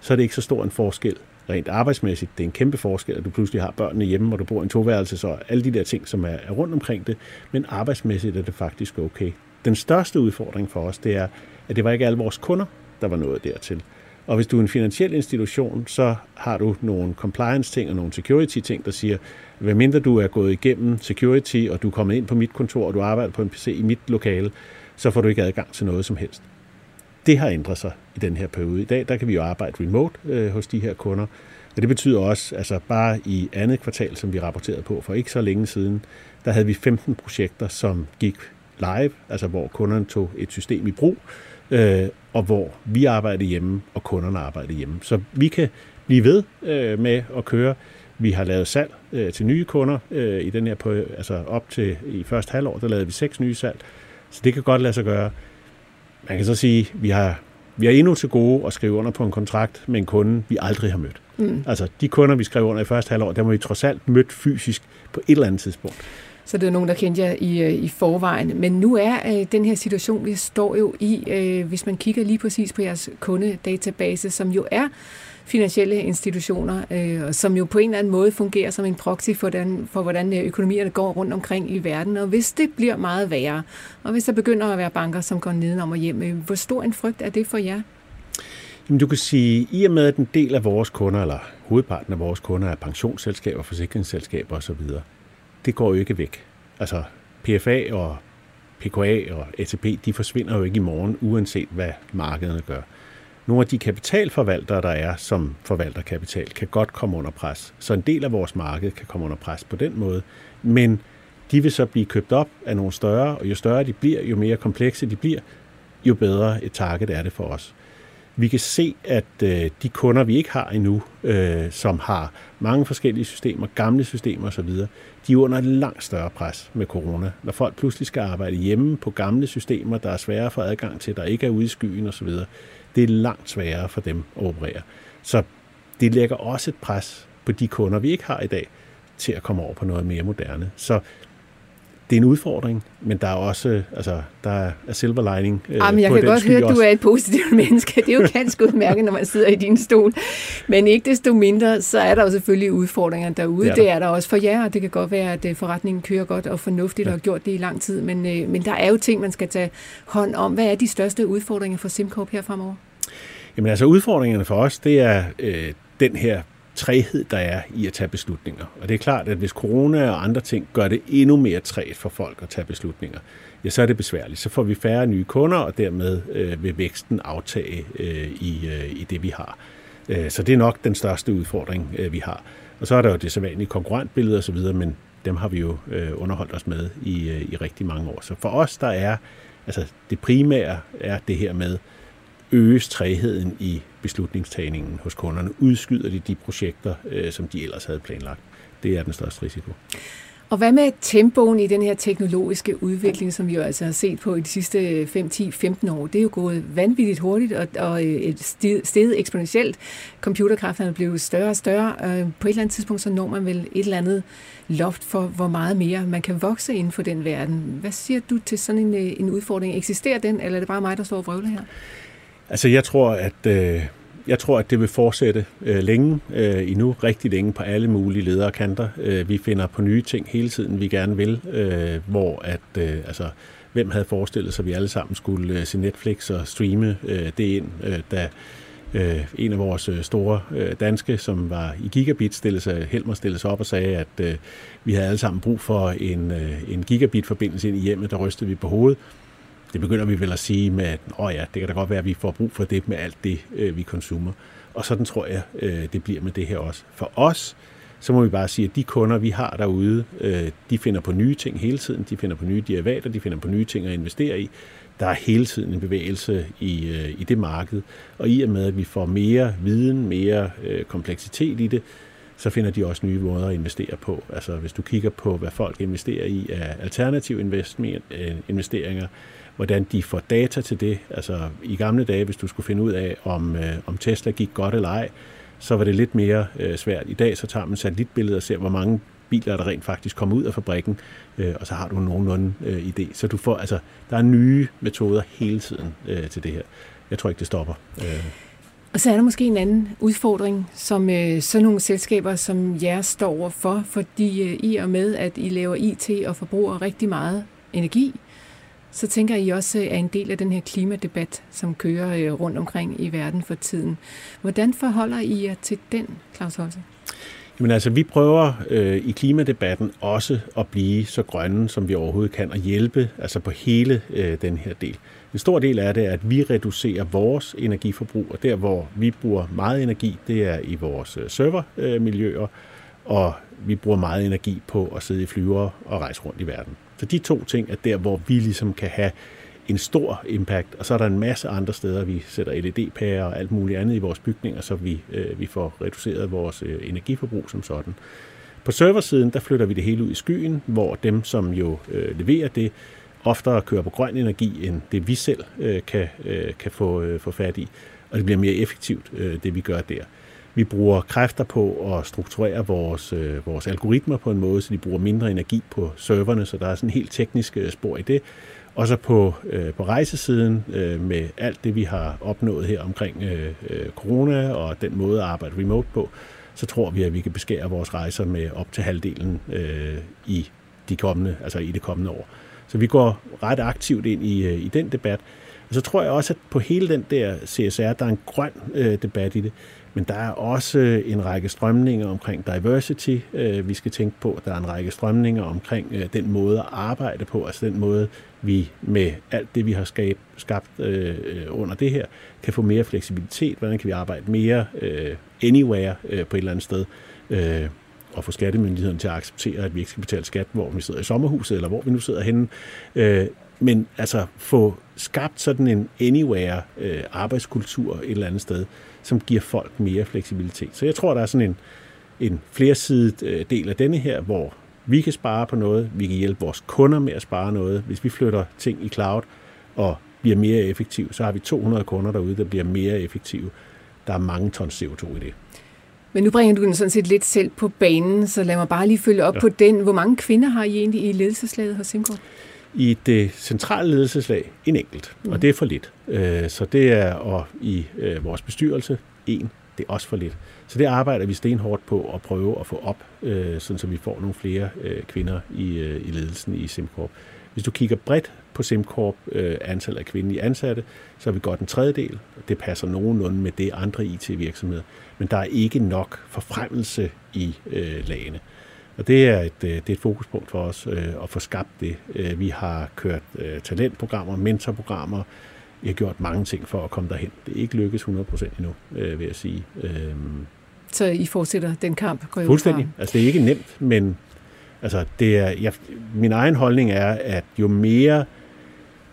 så er det ikke så stor en forskel rent arbejdsmæssigt. Det er en kæmpe forskel, at du pludselig har børnene hjemme, og du bor i en toværelse, så alle de der ting, som er, er rundt omkring det. Men arbejdsmæssigt er det faktisk okay. Den største udfordring for os, det er, at det var ikke alle vores kunder, der var nået dertil. Og hvis du er en finansiel institution, så har du nogle compliance-ting og nogle security-ting, der siger, hvad mindre du er gået igennem security, og du er kommet ind på mit kontor, og du arbejder på en PC i mit lokale, så får du ikke adgang til noget som helst. Det har ændret sig i den her periode. I dag der kan vi jo arbejde remote øh, hos de her kunder, og det betyder også, altså bare i andet kvartal, som vi rapporterede på for ikke så længe siden, der havde vi 15 projekter, som gik live, altså hvor kunderne tog et system i brug, øh, og hvor vi arbejder hjemme, og kunderne arbejder hjemme. Så vi kan blive ved øh, med at køre. Vi har lavet salg øh, til nye kunder øh, i den her på, altså op til i første halvår, der lavede vi seks nye salg. Så det kan godt lade sig gøre. Man kan så sige, at vi har, vi har endnu til gode at skrive under på en kontrakt med en kunde, vi aldrig har mødt. Mm. Altså de kunder, vi skrev under i første halvår, der må vi trods alt mødt fysisk på et eller andet tidspunkt. Så det er nogen, der kendte jer i, øh, i forvejen. Men nu er øh, den her situation, vi står jo i, øh, hvis man kigger lige præcis på jeres kundedatabase, som jo er finansielle institutioner, øh, som jo på en eller anden måde fungerer som en proxy for, den, for hvordan øh, økonomierne går rundt omkring i verden. Og hvis det bliver meget værre, og hvis der begynder at være banker, som går nedenom og hjem, øh, hvor stor en frygt er det for jer? Jamen, du kan sige, i og med at en del af vores kunder, eller hovedparten af vores kunder, er pensionsselskaber, forsikringsselskaber osv., det går jo ikke væk. Altså, PFA og PKA og ATP, de forsvinder jo ikke i morgen, uanset hvad markederne gør. Nogle af de kapitalforvaltere, der er, som forvalter kapital, kan godt komme under pres. Så en del af vores marked kan komme under pres på den måde. Men de vil så blive købt op af nogle større, og jo større de bliver, jo mere komplekse de bliver, jo bedre et target er det for os. Vi kan se, at øh, de kunder, vi ikke har endnu, øh, som har mange forskellige systemer, gamle systemer osv., de er under et langt større pres med corona. Når folk pludselig skal arbejde hjemme på gamle systemer, der er svære at få adgang til, der ikke er ude i skyen osv., det er langt sværere for dem at operere. Så det lægger også et pres på de kunder, vi ikke har i dag, til at komme over på noget mere moderne. Så det er en udfordring, men der er også altså, der er silver lining øh, Jamen, jeg kan godt høre, at du er et positivt menneske. Det er jo ganske udmærket, når man sidder i din stol. Men ikke desto mindre, så er der jo selvfølgelig udfordringer derude. Det er der, det er der også for jer, og det kan godt være, at øh, forretningen kører godt og fornuftigt ja. og har gjort det i lang tid. Men, øh, men der er jo ting, man skal tage hånd om. Hvad er de største udfordringer for SimCorp her fremover? Jamen altså udfordringerne for os, det er øh, den her træhed, der er i at tage beslutninger. Og det er klart, at hvis corona og andre ting gør det endnu mere træt for folk at tage beslutninger, ja, så er det besværligt. Så får vi færre nye kunder, og dermed øh, vil væksten aftage øh, i, øh, i det, vi har. Øh, så det er nok den største udfordring, øh, vi har. Og så er der jo det sædvanlige konkurrentbillede osv., men dem har vi jo øh, underholdt os med i, øh, i rigtig mange år. Så for os, der er, altså det primære er det her med, øges træheden i beslutningstagningen hos kunderne. Udskyder de de projekter, øh, som de ellers havde planlagt. Det er den største risiko. Og hvad med tempoen i den her teknologiske udvikling, som vi jo altså har set på i de sidste 5, 10, 15 år? Det er jo gået vanvittigt hurtigt og, og øh, et sted eksponentielt. Computerkræfterne er blevet større og større. Øh, på et eller andet tidspunkt så når man vel et eller andet loft for, hvor meget mere man kan vokse inden for den verden. Hvad siger du til sådan en, øh, en udfordring? Eksisterer den, eller er det bare mig, der står og vrøvler her? Altså jeg tror, at... Øh jeg tror, at det vil fortsætte øh, længe, øh, endnu rigtig længe på alle mulige lederkanter. Øh, vi finder på nye ting hele tiden, vi gerne vil, øh, hvor at, øh, altså, hvem havde forestillet sig, at vi alle sammen skulle øh, se Netflix og streame øh, det ind, øh, da øh, en af vores øh, store øh, danske, som var i gigabit, stillede sig, Helmer stillede sig op og sagde, at øh, vi havde alle sammen brug for en, øh, en gigabit-forbindelse ind i hjemmet, der rystede vi på hovedet det begynder vi vel at sige med, at åh ja, det kan da godt være, at vi får brug for det med alt det, øh, vi konsumer. Og sådan tror jeg, øh, det bliver med det her også. For os, så må vi bare sige, at de kunder, vi har derude, øh, de finder på nye ting hele tiden. De finder på nye derivater, de finder på nye ting at investere i. Der er hele tiden en bevægelse i, øh, i det marked. Og i og med, at vi får mere viden, mere øh, kompleksitet i det, så finder de også nye måder at investere på. Altså hvis du kigger på, hvad folk investerer i af alternative øh, investeringer, hvordan de får data til det. Altså i gamle dage, hvis du skulle finde ud af, om, øh, om Tesla gik godt eller ej, så var det lidt mere øh, svært. I dag så tager man satellitbilleder og ser, hvor mange biler, der rent faktisk kommer ud af fabrikken, øh, og så har du nogenlunde øh, idé. Så du får, altså, der er nye metoder hele tiden øh, til det her. Jeg tror ikke, det stopper. Øh. Og så er der måske en anden udfordring, som øh, sådan nogle selskaber som jer står overfor, fordi øh, i og med, at I laver IT og forbruger rigtig meget energi, så tænker I også er en del af den her klimadebat, som kører øh, rundt omkring i verden for tiden. Hvordan forholder I jer til den, Claus Holse? Jamen altså, vi prøver øh, i klimadebatten også at blive så grønne, som vi overhovedet kan, og hjælpe altså på hele øh, den her del. En stor del af det er, at vi reducerer vores energiforbrug, og der, hvor vi bruger meget energi, det er i vores øh, servermiljøer, og vi bruger meget energi på at sidde i flyver og rejse rundt i verden. Så de to ting er der, hvor vi ligesom kan have en stor impact, og så er der en masse andre steder, vi sætter LED-pærer og alt muligt andet i vores bygninger, så vi, øh, vi får reduceret vores øh, energiforbrug som sådan. På serversiden, der flytter vi det hele ud i skyen, hvor dem, som jo øh, leverer det, oftere kører på grøn energi, end det vi selv øh, kan, øh, kan få, øh, få fat i, og det bliver mere effektivt, øh, det vi gør der. Vi bruger kræfter på at strukturere vores, øh, vores algoritmer på en måde, så de bruger mindre energi på serverne, så der er sådan en helt teknisk øh, spor i det. Og så på, øh, på rejsesiden øh, med alt det, vi har opnået her omkring øh, øh, corona og den måde at arbejde remote på, så tror vi, at vi kan beskære vores rejser med op til halvdelen øh, i, de kommende, altså i det kommende år. Så vi går ret aktivt ind i, øh, i den debat. Og så tror jeg også, at på hele den der CSR, der er en grøn øh, debat i det. Men der er også øh, en række strømninger omkring diversity, øh, vi skal tænke på. Der er en række strømninger omkring øh, den måde at arbejde på, altså den måde, vi med alt det, vi har skabt, skabt under det her, kan få mere fleksibilitet. Hvordan kan vi arbejde mere anywhere på et eller andet sted? og få skattemyndigheden til at acceptere, at vi ikke skal betale skat, hvor vi sidder i sommerhuset, eller hvor vi nu sidder henne. men altså få skabt sådan en anywhere arbejdskultur et eller andet sted, som giver folk mere fleksibilitet. Så jeg tror, der er sådan en, en flersidet øh, del af denne her, hvor vi kan spare på noget, vi kan hjælpe vores kunder med at spare noget. Hvis vi flytter ting i cloud og bliver mere effektive, så har vi 200 kunder derude, der bliver mere effektive. Der er mange tons CO2 i det. Men nu bringer du den sådan set lidt selv på banen, så lad mig bare lige følge op ja. på den. Hvor mange kvinder har I egentlig i ledelseslaget hos SimCorp? I det centrale ledelseslag en enkelt, mm. og det er for lidt. Øh, så det er og i øh, vores bestyrelse en, det er også for lidt. Så det arbejder vi stenhårdt på at prøve at få op, øh, sådan så vi får nogle flere kvinder i, i ledelsen i SimCorp. Hvis du kigger bredt på SimCorp, antallet af kvindelige ansatte, så er vi godt en tredjedel. Det passer nogenlunde med det andre IT-virksomheder. Men der er ikke nok forfremmelse i lagene. Og det er et, øh, det er et fokuspunkt for os øh, at få skabt det. Øh, vi har kørt øh, talentprogrammer, mentorprogrammer. Vi har gjort mange ting for at komme derhen. Det er ikke lykkes 100% endnu, øh, vil jeg sige. Øh, så I fortsætter den kamp? Går fuldstændig. Altså, det er ikke nemt, men altså, det er, jeg, min egen holdning er, at jo mere,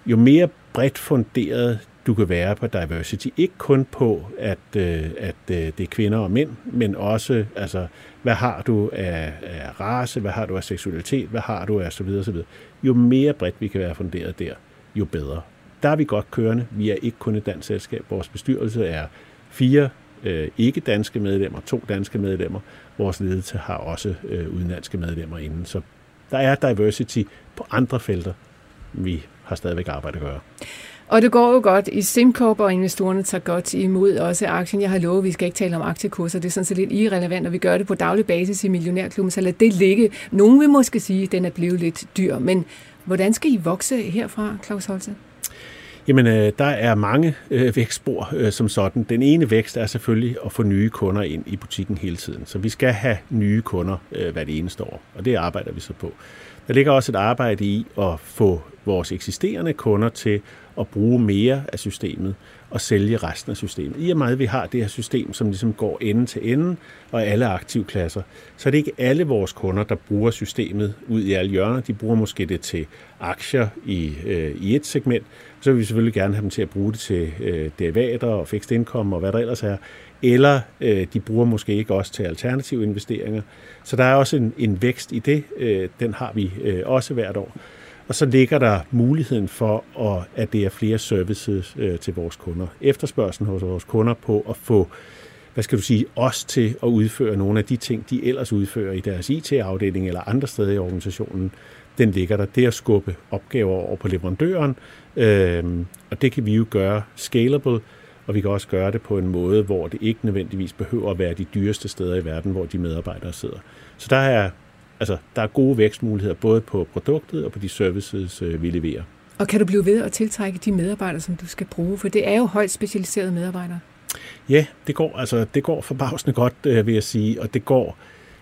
jo mere bredt funderet du kan være på diversity. Ikke kun på, at, øh, at øh, det er kvinder og mænd, men også, altså, hvad har du af, af race, hvad har du af seksualitet, hvad har du af så videre, så videre. Jo mere bredt vi kan være funderet der, jo bedre. Der er vi godt kørende. Vi er ikke kun et dansk selskab. Vores bestyrelse er fire øh, ikke-danske medlemmer, to danske medlemmer. Vores ledelse har også øh, udenlandske medlemmer inden. Så der er diversity på andre felter, vi har stadigvæk arbejde at gøre. Og det går jo godt i SimCorp, og investorerne tager godt imod også aktien. Jeg har lovet, at vi skal ikke tale om aktiekurser. Det er sådan set lidt irrelevant, og vi gør det på daglig basis i Millionærklubben, så lad det ligge. Nogen vil måske sige, at den er blevet lidt dyr, men hvordan skal I vokse herfra, Claus Holse? Jamen, øh, der er mange øh, vækstspor øh, som sådan. Den ene vækst er selvfølgelig at få nye kunder ind i butikken hele tiden. Så vi skal have nye kunder øh, hvert eneste år, og det arbejder vi så på. Der ligger også et arbejde i at få vores eksisterende kunder til at bruge mere af systemet og sælge resten af systemet. I og med, at vi har det her system, som ligesom går ende til ende, og alle aktivklasser, så er det ikke alle vores kunder, der bruger systemet ud i alle hjørner. De bruger måske det til aktier i, øh, i et segment, så vil vi selvfølgelig gerne have dem til at bruge det til øh, derivater og fixed income og hvad der ellers er. Eller øh, de bruger måske ikke også til alternative investeringer. Så der er også en, en vækst i det. Øh, den har vi øh, også hvert år. Og så ligger der muligheden for, at at det er flere services øh, til vores kunder. Efterspørgselen hos vores kunder på at få hvad skal du sige, os til at udføre nogle af de ting, de ellers udfører i deres IT-afdeling eller andre steder i organisationen, den ligger der. Det at skubbe opgaver over på leverandøren, øh, og det kan vi jo gøre scalable, og vi kan også gøre det på en måde, hvor det ikke nødvendigvis behøver at være de dyreste steder i verden, hvor de medarbejdere sidder. Så der er altså, der er gode vækstmuligheder både på produktet og på de services, øh, vi leverer. Og kan du blive ved at tiltrække de medarbejdere, som du skal bruge? For det er jo højt specialiserede medarbejdere. Ja, det går, altså, det går forbavsende godt, øh, vil jeg sige, og det går,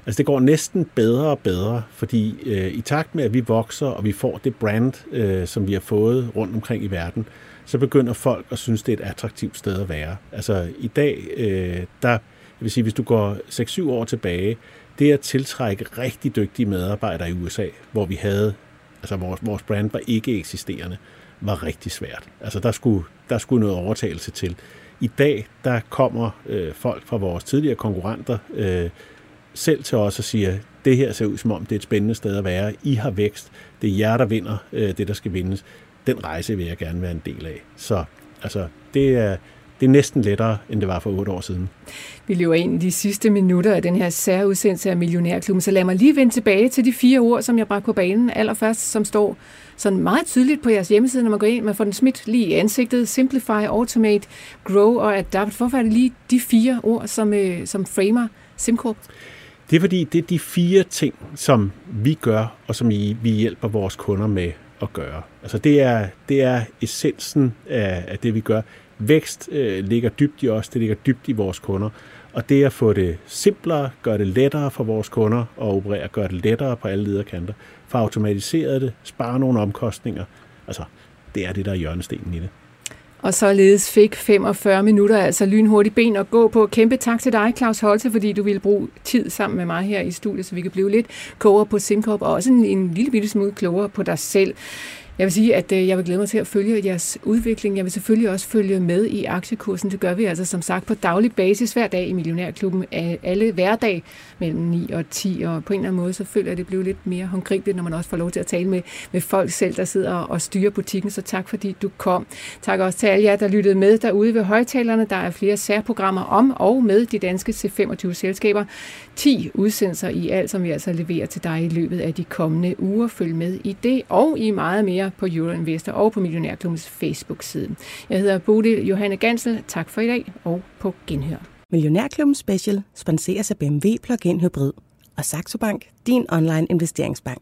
altså, det går næsten bedre og bedre, fordi øh, i takt med, at vi vokser, og vi får det brand, øh, som vi har fået rundt omkring i verden, så begynder folk at synes, det er et attraktivt sted at være. Altså i dag, øh, der, jeg vil sige, hvis du går 6-7 år tilbage, det at tiltrække rigtig dygtige medarbejdere i USA, hvor vi havde, altså vores, vores brand var ikke eksisterende, var rigtig svært. Altså der skulle, der skulle noget overtagelse til. I dag, der kommer øh, folk fra vores tidligere konkurrenter øh, selv til os og siger, det her ser ud som om, det er et spændende sted at være. I har vækst. Det er jer, der vinder øh, det, der skal vindes. Den rejse vil jeg gerne være en del af. Så altså, det er, det er næsten lettere, end det var for otte år siden. Vi lever ind i de sidste minutter af den her særudsendelse af Millionærklubben, så lad mig lige vende tilbage til de fire ord, som jeg bragte på banen allerførst, som står sådan meget tydeligt på jeres hjemmeside, når man går ind. Man får den smidt lige i ansigtet. Simplify, Automate, Grow og Adapt. Hvorfor er det lige de fire ord, som, øh, som framer SimCorp? Det er fordi, det er de fire ting, som vi gør, og som vi hjælper vores kunder med at gøre. Altså det er, det er essensen af, af det, vi gør. Vækst øh, ligger dybt i os, det ligger dybt i vores kunder. Og det at få det simplere, gøre det lettere for vores kunder at operere, gøre det lettere på alle lederkanter, få automatiseret det, spare nogle omkostninger. Altså, det er det, der er hjørnestenen i det. Og således fik 45 minutter, altså lynhurtigt ben at gå på. Kæmpe tak til dig, Claus Holte, fordi du ville bruge tid sammen med mig her i studiet, så vi kan blive lidt klogere på SimCorp, og også en, en lille bitte smule klogere på dig selv. Jeg vil sige, at øh, jeg vil glæde mig til at følge jeres udvikling. Jeg vil selvfølgelig også følge med i aktiekursen. Det gør vi altså som sagt på daglig basis hver dag i Millionærklubben. Alle hverdag mellem 9 og 10. Og på en eller anden måde, så føler jeg, at det bliver lidt mere håndgribeligt, når man også får lov til at tale med, med folk selv, der sidder og styrer butikken. Så tak fordi du kom. Tak også til alle jer, der lyttede med derude ved højtalerne. Der er flere særprogrammer om og med de danske C25-selskaber. 10 udsendelser i alt, som vi altså leverer til dig i løbet af de kommende uger. Følg med i det og i meget mere på Euroinvestor og på Millionærklubbens Facebook-side. Jeg hedder Bodil Johanne Gansel. Tak for i dag og på genhør. Millionærklubben Special sponseres af BMW Plug-in Hybrid og Saxo Bank, din online investeringsbank.